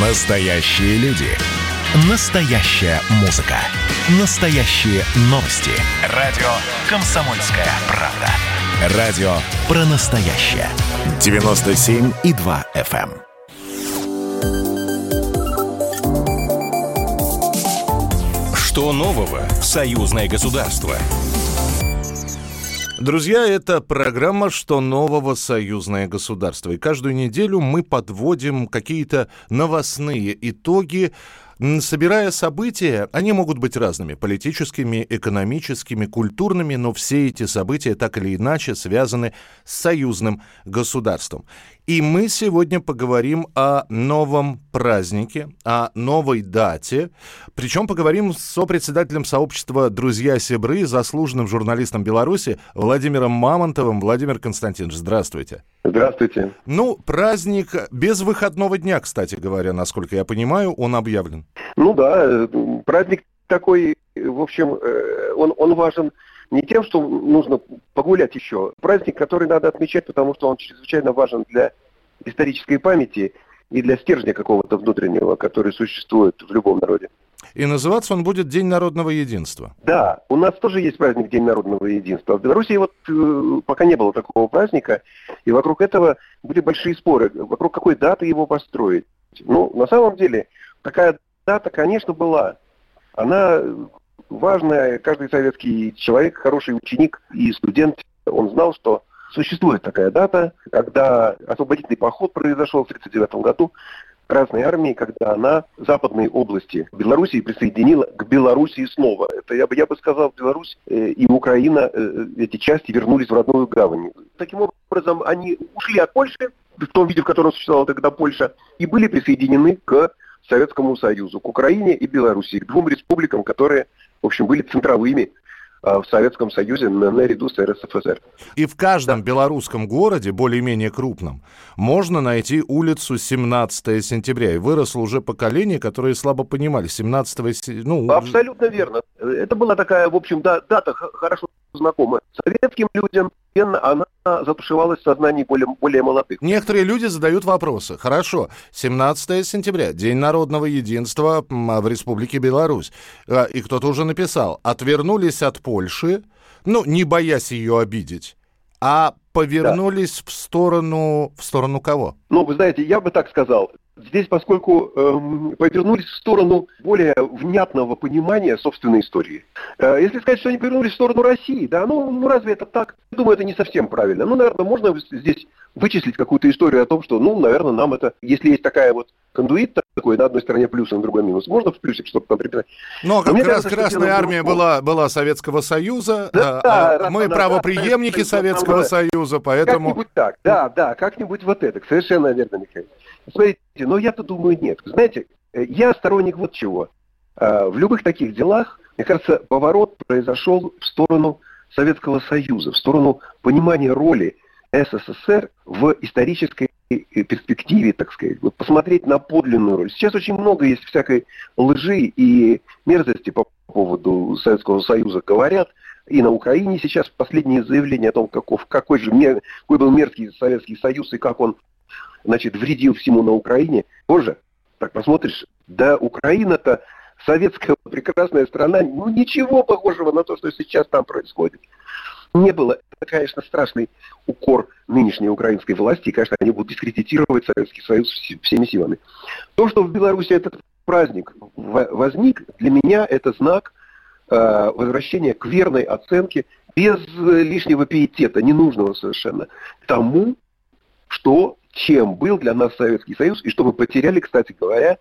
Настоящие люди. Настоящая музыка. Настоящие новости. Радио «Комсомольская правда». Радио про настоящее. 97,2 FM. эм. Что нового в союзное государство? Друзья, это программа «Что нового союзное государство». И каждую неделю мы подводим какие-то новостные итоги, собирая события, они могут быть разными, политическими, экономическими, культурными, но все эти события так или иначе связаны с союзным государством. И мы сегодня поговорим о новом празднике, о новой дате. Причем поговорим с сопредседателем сообщества «Друзья Себры», заслуженным журналистом Беларуси Владимиром Мамонтовым. Владимир Константинович, здравствуйте. Здравствуйте. Ну, праздник без выходного дня, кстати говоря, насколько я понимаю, он объявлен. Ну да, праздник такой, в общем, э, он, он важен не тем, что нужно погулять еще. Праздник, который надо отмечать, потому что он чрезвычайно важен для исторической памяти и для стержня какого-то внутреннего, который существует в любом народе. И называться он будет День народного единства. Да, у нас тоже есть праздник День народного единства. В Беларуси вот э, пока не было такого праздника, и вокруг этого были большие споры, вокруг какой даты его построить. Ну, на самом деле, такая дата, конечно, была. Она важная, каждый советский человек, хороший ученик и студент, он знал, что существует такая дата, когда освободительный поход произошел в 1939 году Красной Армии, когда она западные области Белоруссии присоединила к Белоруссии снова. Это я бы, я бы сказал, Беларусь э, и Украина, э, эти части вернулись в родную гавань. Таким образом, они ушли от Польши, в том виде, в котором существовала тогда Польша, и были присоединены к Советскому Союзу, к Украине и Белоруссии, к двум республикам, которые, в общем, были центровыми в Советском Союзе наряду с РСФСР. И в каждом да. белорусском городе, более-менее крупном, можно найти улицу 17 сентября. И выросло уже поколение, которое слабо понимали. 17 ну... Абсолютно верно. Это была такая, в общем, дата хорошо знакомая советским людям, она затушевалась в сознании более, более молодых. Некоторые люди задают вопросы. Хорошо, 17 сентября, День народного единства в Республике Беларусь. А, и кто-то уже написал, отвернулись от Польши, ну, не боясь ее обидеть, а повернулись да. в сторону... В сторону кого? Ну, вы знаете, я бы так сказал. Здесь, поскольку э, повернулись в сторону более внятного понимания собственной истории. Э, если сказать, что они повернулись в сторону России, да, ну, ну разве это так? Я думаю, это не совсем правильно. Ну, наверное, можно здесь вычислить какую-то историю о том, что, ну, наверное, нам это, если есть такая вот кондуит такой, на одной стороне плюс, а на другой минус, можно в плюсик что-то там приписать. Но как раз кажется, Красная Армия была, была Советского Союза, да, а, да, мы правоприемники да, Советского Союза, поэтому... Как-нибудь так, да, да, как-нибудь вот это, совершенно верно, Михаил. Смотрите, но я-то думаю, нет. Знаете, э, я сторонник вот чего. А, в любых таких делах, мне кажется, поворот произошел в сторону Советского Союза, в сторону понимания роли СССР в исторической перспективе, так сказать, вот посмотреть на подлинную роль. Сейчас очень много есть всякой лжи и мерзости по поводу Советского Союза говорят. И на Украине сейчас последние заявления о том, каков, какой же какой был мерзкий Советский Союз и как он значит, вредил всему на Украине. Боже, так посмотришь, да Украина-то советская прекрасная страна, ну ничего похожего на то, что сейчас там происходит. Не было. Это, конечно, страшный укор нынешней украинской власти, и, конечно, они будут дискредитировать Советский Союз всеми силами. То, что в Беларуси этот праздник возник, для меня это знак э, возвращения к верной оценке, без лишнего пиетета, ненужного совершенно, тому, что чем был для нас Советский Союз, и что мы потеряли, кстати говоря,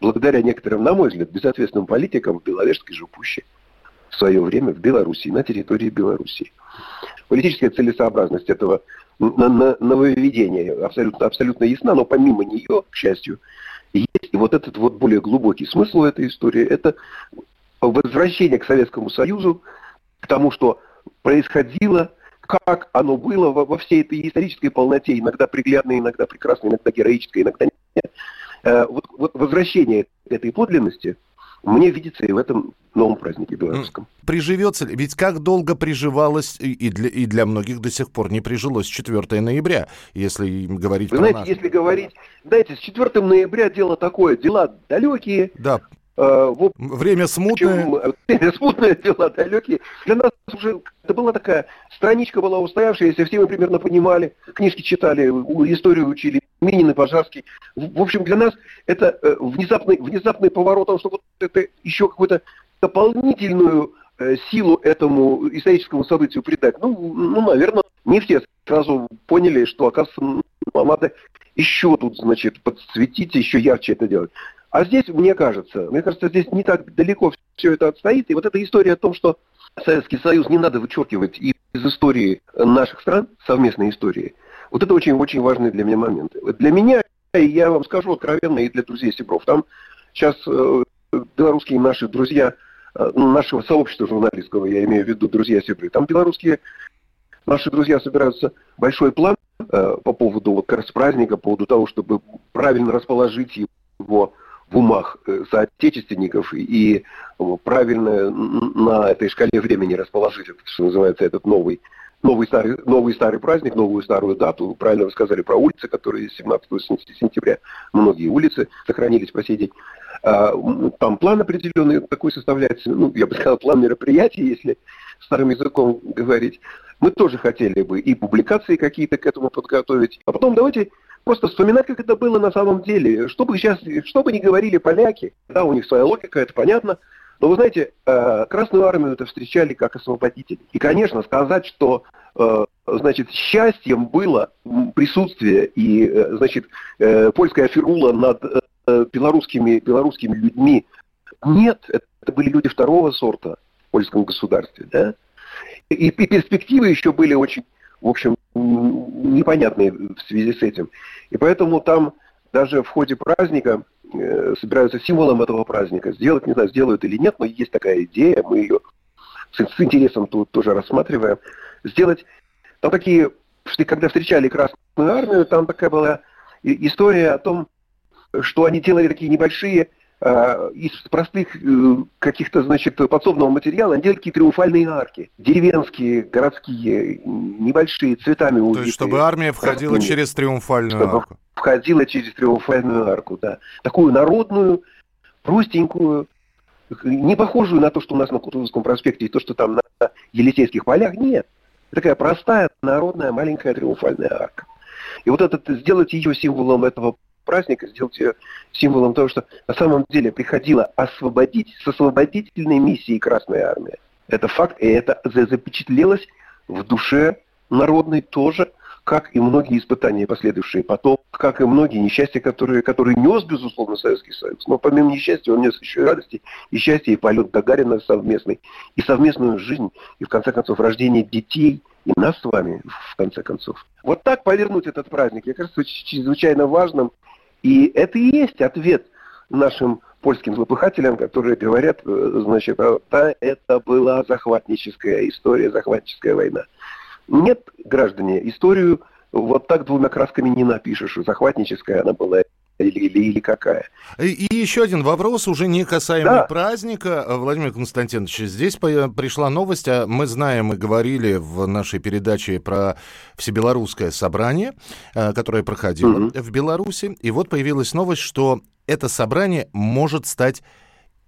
благодаря некоторым, на мой взгляд, безответственным политикам в Беловежской же в свое время в Белоруссии, на территории Белоруссии. Политическая целесообразность этого нововведения абсолютно, абсолютно ясна, но помимо нее, к счастью, есть и вот этот вот более глубокий смысл этой истории, это возвращение к Советскому Союзу, к тому, что происходило как оно было во, во всей этой исторической полноте, иногда приглядной, иногда прекрасной, иногда героической, иногда нет. Э, вот, вот возвращение этой подлинности, мне видится и в этом новом празднике белорусском. Приживется ли? Ведь как долго приживалось, и для, и для многих до сих пор не прижилось 4 ноября, если говорить Вы про знаете, нас. если говорить, знаете, с 4 ноября дело такое, дела далекие, Да, э, в время смутное. общем, э, смутные дела далекие. Для нас уже это была такая страничка была устоявшаяся, все мы примерно понимали, книжки читали, историю учили, Минин и Пожарский. В общем, для нас это э, внезапный, внезапный поворот, потому что вот это еще какую-то дополнительную э, силу этому историческому событию придать. Ну, ну, наверное, не все сразу поняли, что, оказывается, м, надо еще тут, значит, подсветить, еще ярче это делать. А здесь, мне кажется, мне кажется, здесь не так далеко все это отстоит. И вот эта история о том, что Советский Союз не надо вычеркивать из истории наших стран, совместной истории, вот это очень-очень важные для меня моменты. Вот Для меня, и я вам скажу откровенно, и для друзей Сибров, там сейчас э, белорусские наши друзья, э, нашего сообщества журналистского, я имею в виду друзья Сибры, там белорусские наши друзья собираются большой план э, по поводу вот как раз праздника, по поводу того, чтобы правильно расположить его умах э, соотечественников и э, правильно на этой шкале времени расположить, что называется, этот новый новый старый, новый старый праздник, новую старую дату. Правильно вы сказали про улицы, которые 17 сен- сентября, многие улицы сохранились по сей день. А, Там план определенный такой составляется, ну, я бы сказал, план мероприятий, если старым языком говорить. Мы тоже хотели бы и публикации какие-то к этому подготовить. А потом давайте просто вспоминать, как это было на самом деле. Что бы сейчас, что бы ни говорили поляки, да, у них своя логика, это понятно. Но вы знаете, э, Красную Армию это встречали как освободителей. И, конечно, сказать, что э, значит, счастьем было присутствие и, э, значит, польская фирула над белорусскими, белорусскими людьми. Нет, это были люди второго сорта в польском государстве, да? И, и перспективы еще были очень, в общем, непонятные в связи с этим. И поэтому там даже в ходе праздника э, собираются символом этого праздника. Сделать, не знаю, сделают или нет, но есть такая идея, мы ее с, с интересом тут тоже рассматриваем. Сделать там такие, когда встречали Красную Армию, там такая была история о том, что они делали такие небольшие из простых э, каких-то, значит, подсобного материала, они делали такие триумфальные арки. Деревенские, городские, небольшие, цветами То увитые. есть, чтобы армия входила красными через триумфальную чтобы арку. входила через триумфальную арку, да. Такую народную, простенькую, не похожую на то, что у нас на Кутузовском проспекте и то, что там на Елисейских полях. Нет. Такая простая, народная, маленькая триумфальная арка. И вот этот, сделать ее символом этого праздника, сделать ее символом того, что на самом деле приходила освободить, с освободительной миссией Красная Армия. Это факт, и это за- запечатлелось в душе народной тоже, как и многие испытания, последовавшие потом, как и многие несчастья, которые, которые нес, безусловно, Советский Союз. Но помимо несчастья он нес еще и радости, и счастье, и полет Гагарина совместный, и совместную жизнь, и, в конце концов, рождение детей, и нас с вами, в конце концов. Вот так повернуть этот праздник, мне кажется, чрезвычайно важным. И это и есть ответ нашим польским злопыхателям, которые говорят, э, значит, да, это была захватническая история, захватническая война. Нет, граждане, историю вот так двумя красками не напишешь. Захватническая она была или, или, или какая. И, и еще один вопрос, уже не касаемый Да. праздника. Владимир Константинович, здесь пришла новость, а мы знаем и говорили в нашей передаче про Всебелорусское собрание, э, которое проходило Мгм. в Беларуси. И вот появилась новость, что это собрание может стать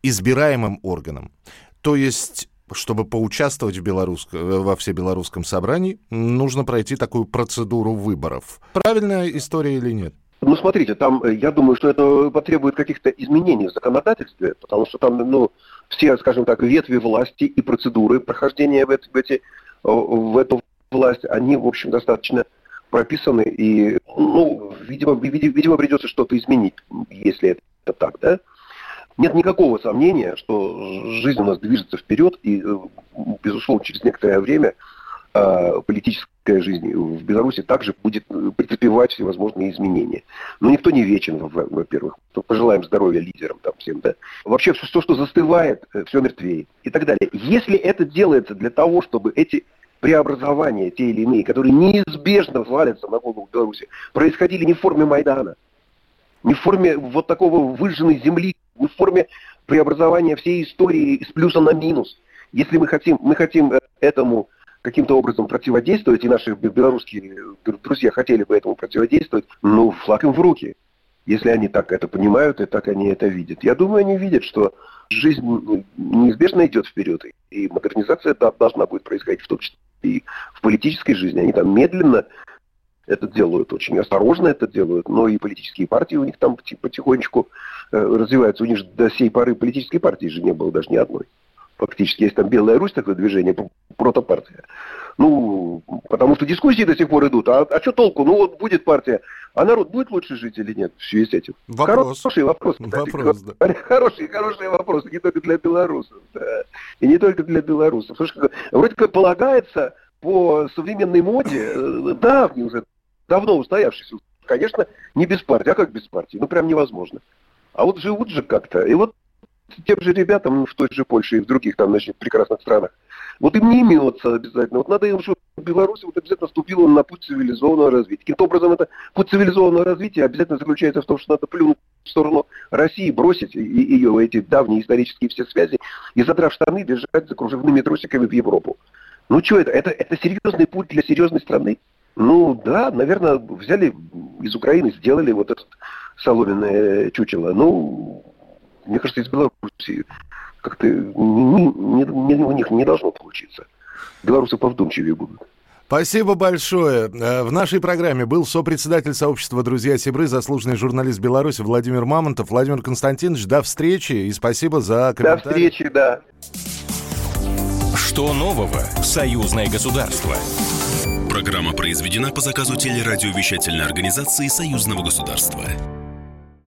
избираемым органом. То есть чтобы поучаствовать в белоруск... во всебелорусском собрании, нужно пройти такую процедуру выборов. Правильная история или нет? Ну, смотрите, там, э, я думаю, что это потребует каких-то изменений в законодательстве, потому что там, ну, все, скажем так, ветви власти и процедуры прохождения в, эти, в, эти, в эту власть, они, в общем, достаточно прописаны, и, ну, видимо, види- видимо придется что-то изменить, если это так, да? Нет никакого сомнения, что жизнь у нас движется вперед, и, э, безусловно, через некоторое время политическая жизнь в Беларуси также будет э, претерпевать всевозможные изменения. Но никто не вечен, во- во- во-первых. Пожелаем здоровья лидерам там всем, да. Вообще все, то, что застывает, все мертвеет и так далее. Если это делается для того, чтобы эти преобразования, те или иные, которые неизбежно валятся на голову Беларуси, происходили не в форме Майдана, не в форме вот такого выжженной земли, в форме преобразования всей истории с плюса на минус. Если мы хотим, мы хотим э, этому каким-то образом противодействовать, и наши белорусские друзья хотели бы этому противодействовать, ну, флаг им в руки. Если они так это понимают и так они это видят. Я думаю, они видят, что жизнь неизбежно идет вперед, и модернизация должна будет происходить в том числе и в политической жизни. Они там медленно это делают, очень осторожно это делают, но и политические партии у них там потихонечку э, развиваются. У них же до сей поры политической партии же не было даже ни одной фактически есть там Белая Русь, такое движение, протопартия. Ну, потому что дискуссии до сих пор идут. А, а что толку? Ну, вот будет партия. А народ будет лучше жить или нет в связи с этим? Вопрос. Хороший вопрос. Кстати. Вопрос, да. Хороший, хороший вопрос. Не только для белорусов. Да. И не только для белорусов. Слушай, вроде как полагается по современной моде, э, давний уже, давно устоявшийся. Конечно, не без партии. А как без партии? Ну, прям невозможно. А вот живут же как-то. И вот тем же ребятам ну, в той же Польше и в других там, значит, прекрасных странах. Вот им не имется обязательно. Вот надо им, чтобы Беларусь вот обязательно вступила на путь цивилизованного развития. Каким-то образом это путь цивилизованного развития обязательно заключается в том, что надо плюнуть в сторону России, бросить ее эти давние исторические все связи и, задрав штаны, бежать за кружевными трусиками в Европу. Ну что это? это? Это серьезный путь для серьезной страны? Ну да, наверное, взяли из Украины, сделали вот этот соломенное чучело. Ну, мне кажется, из Беларуси как-то не, не, не, у них не должно получиться. Белорусы повдумчивее будут. Спасибо большое. Э, в нашей программе был сопредседатель сообщества «Друзья Сибры», заслуженный журналист Беларуси Владимир Мамонтов. Владимир Константинович, до встречи и спасибо за комментарий. До встречи, да. Что нового в союзное государство? Программа произведена по заказу телерадиовещательной организации Союзного государства.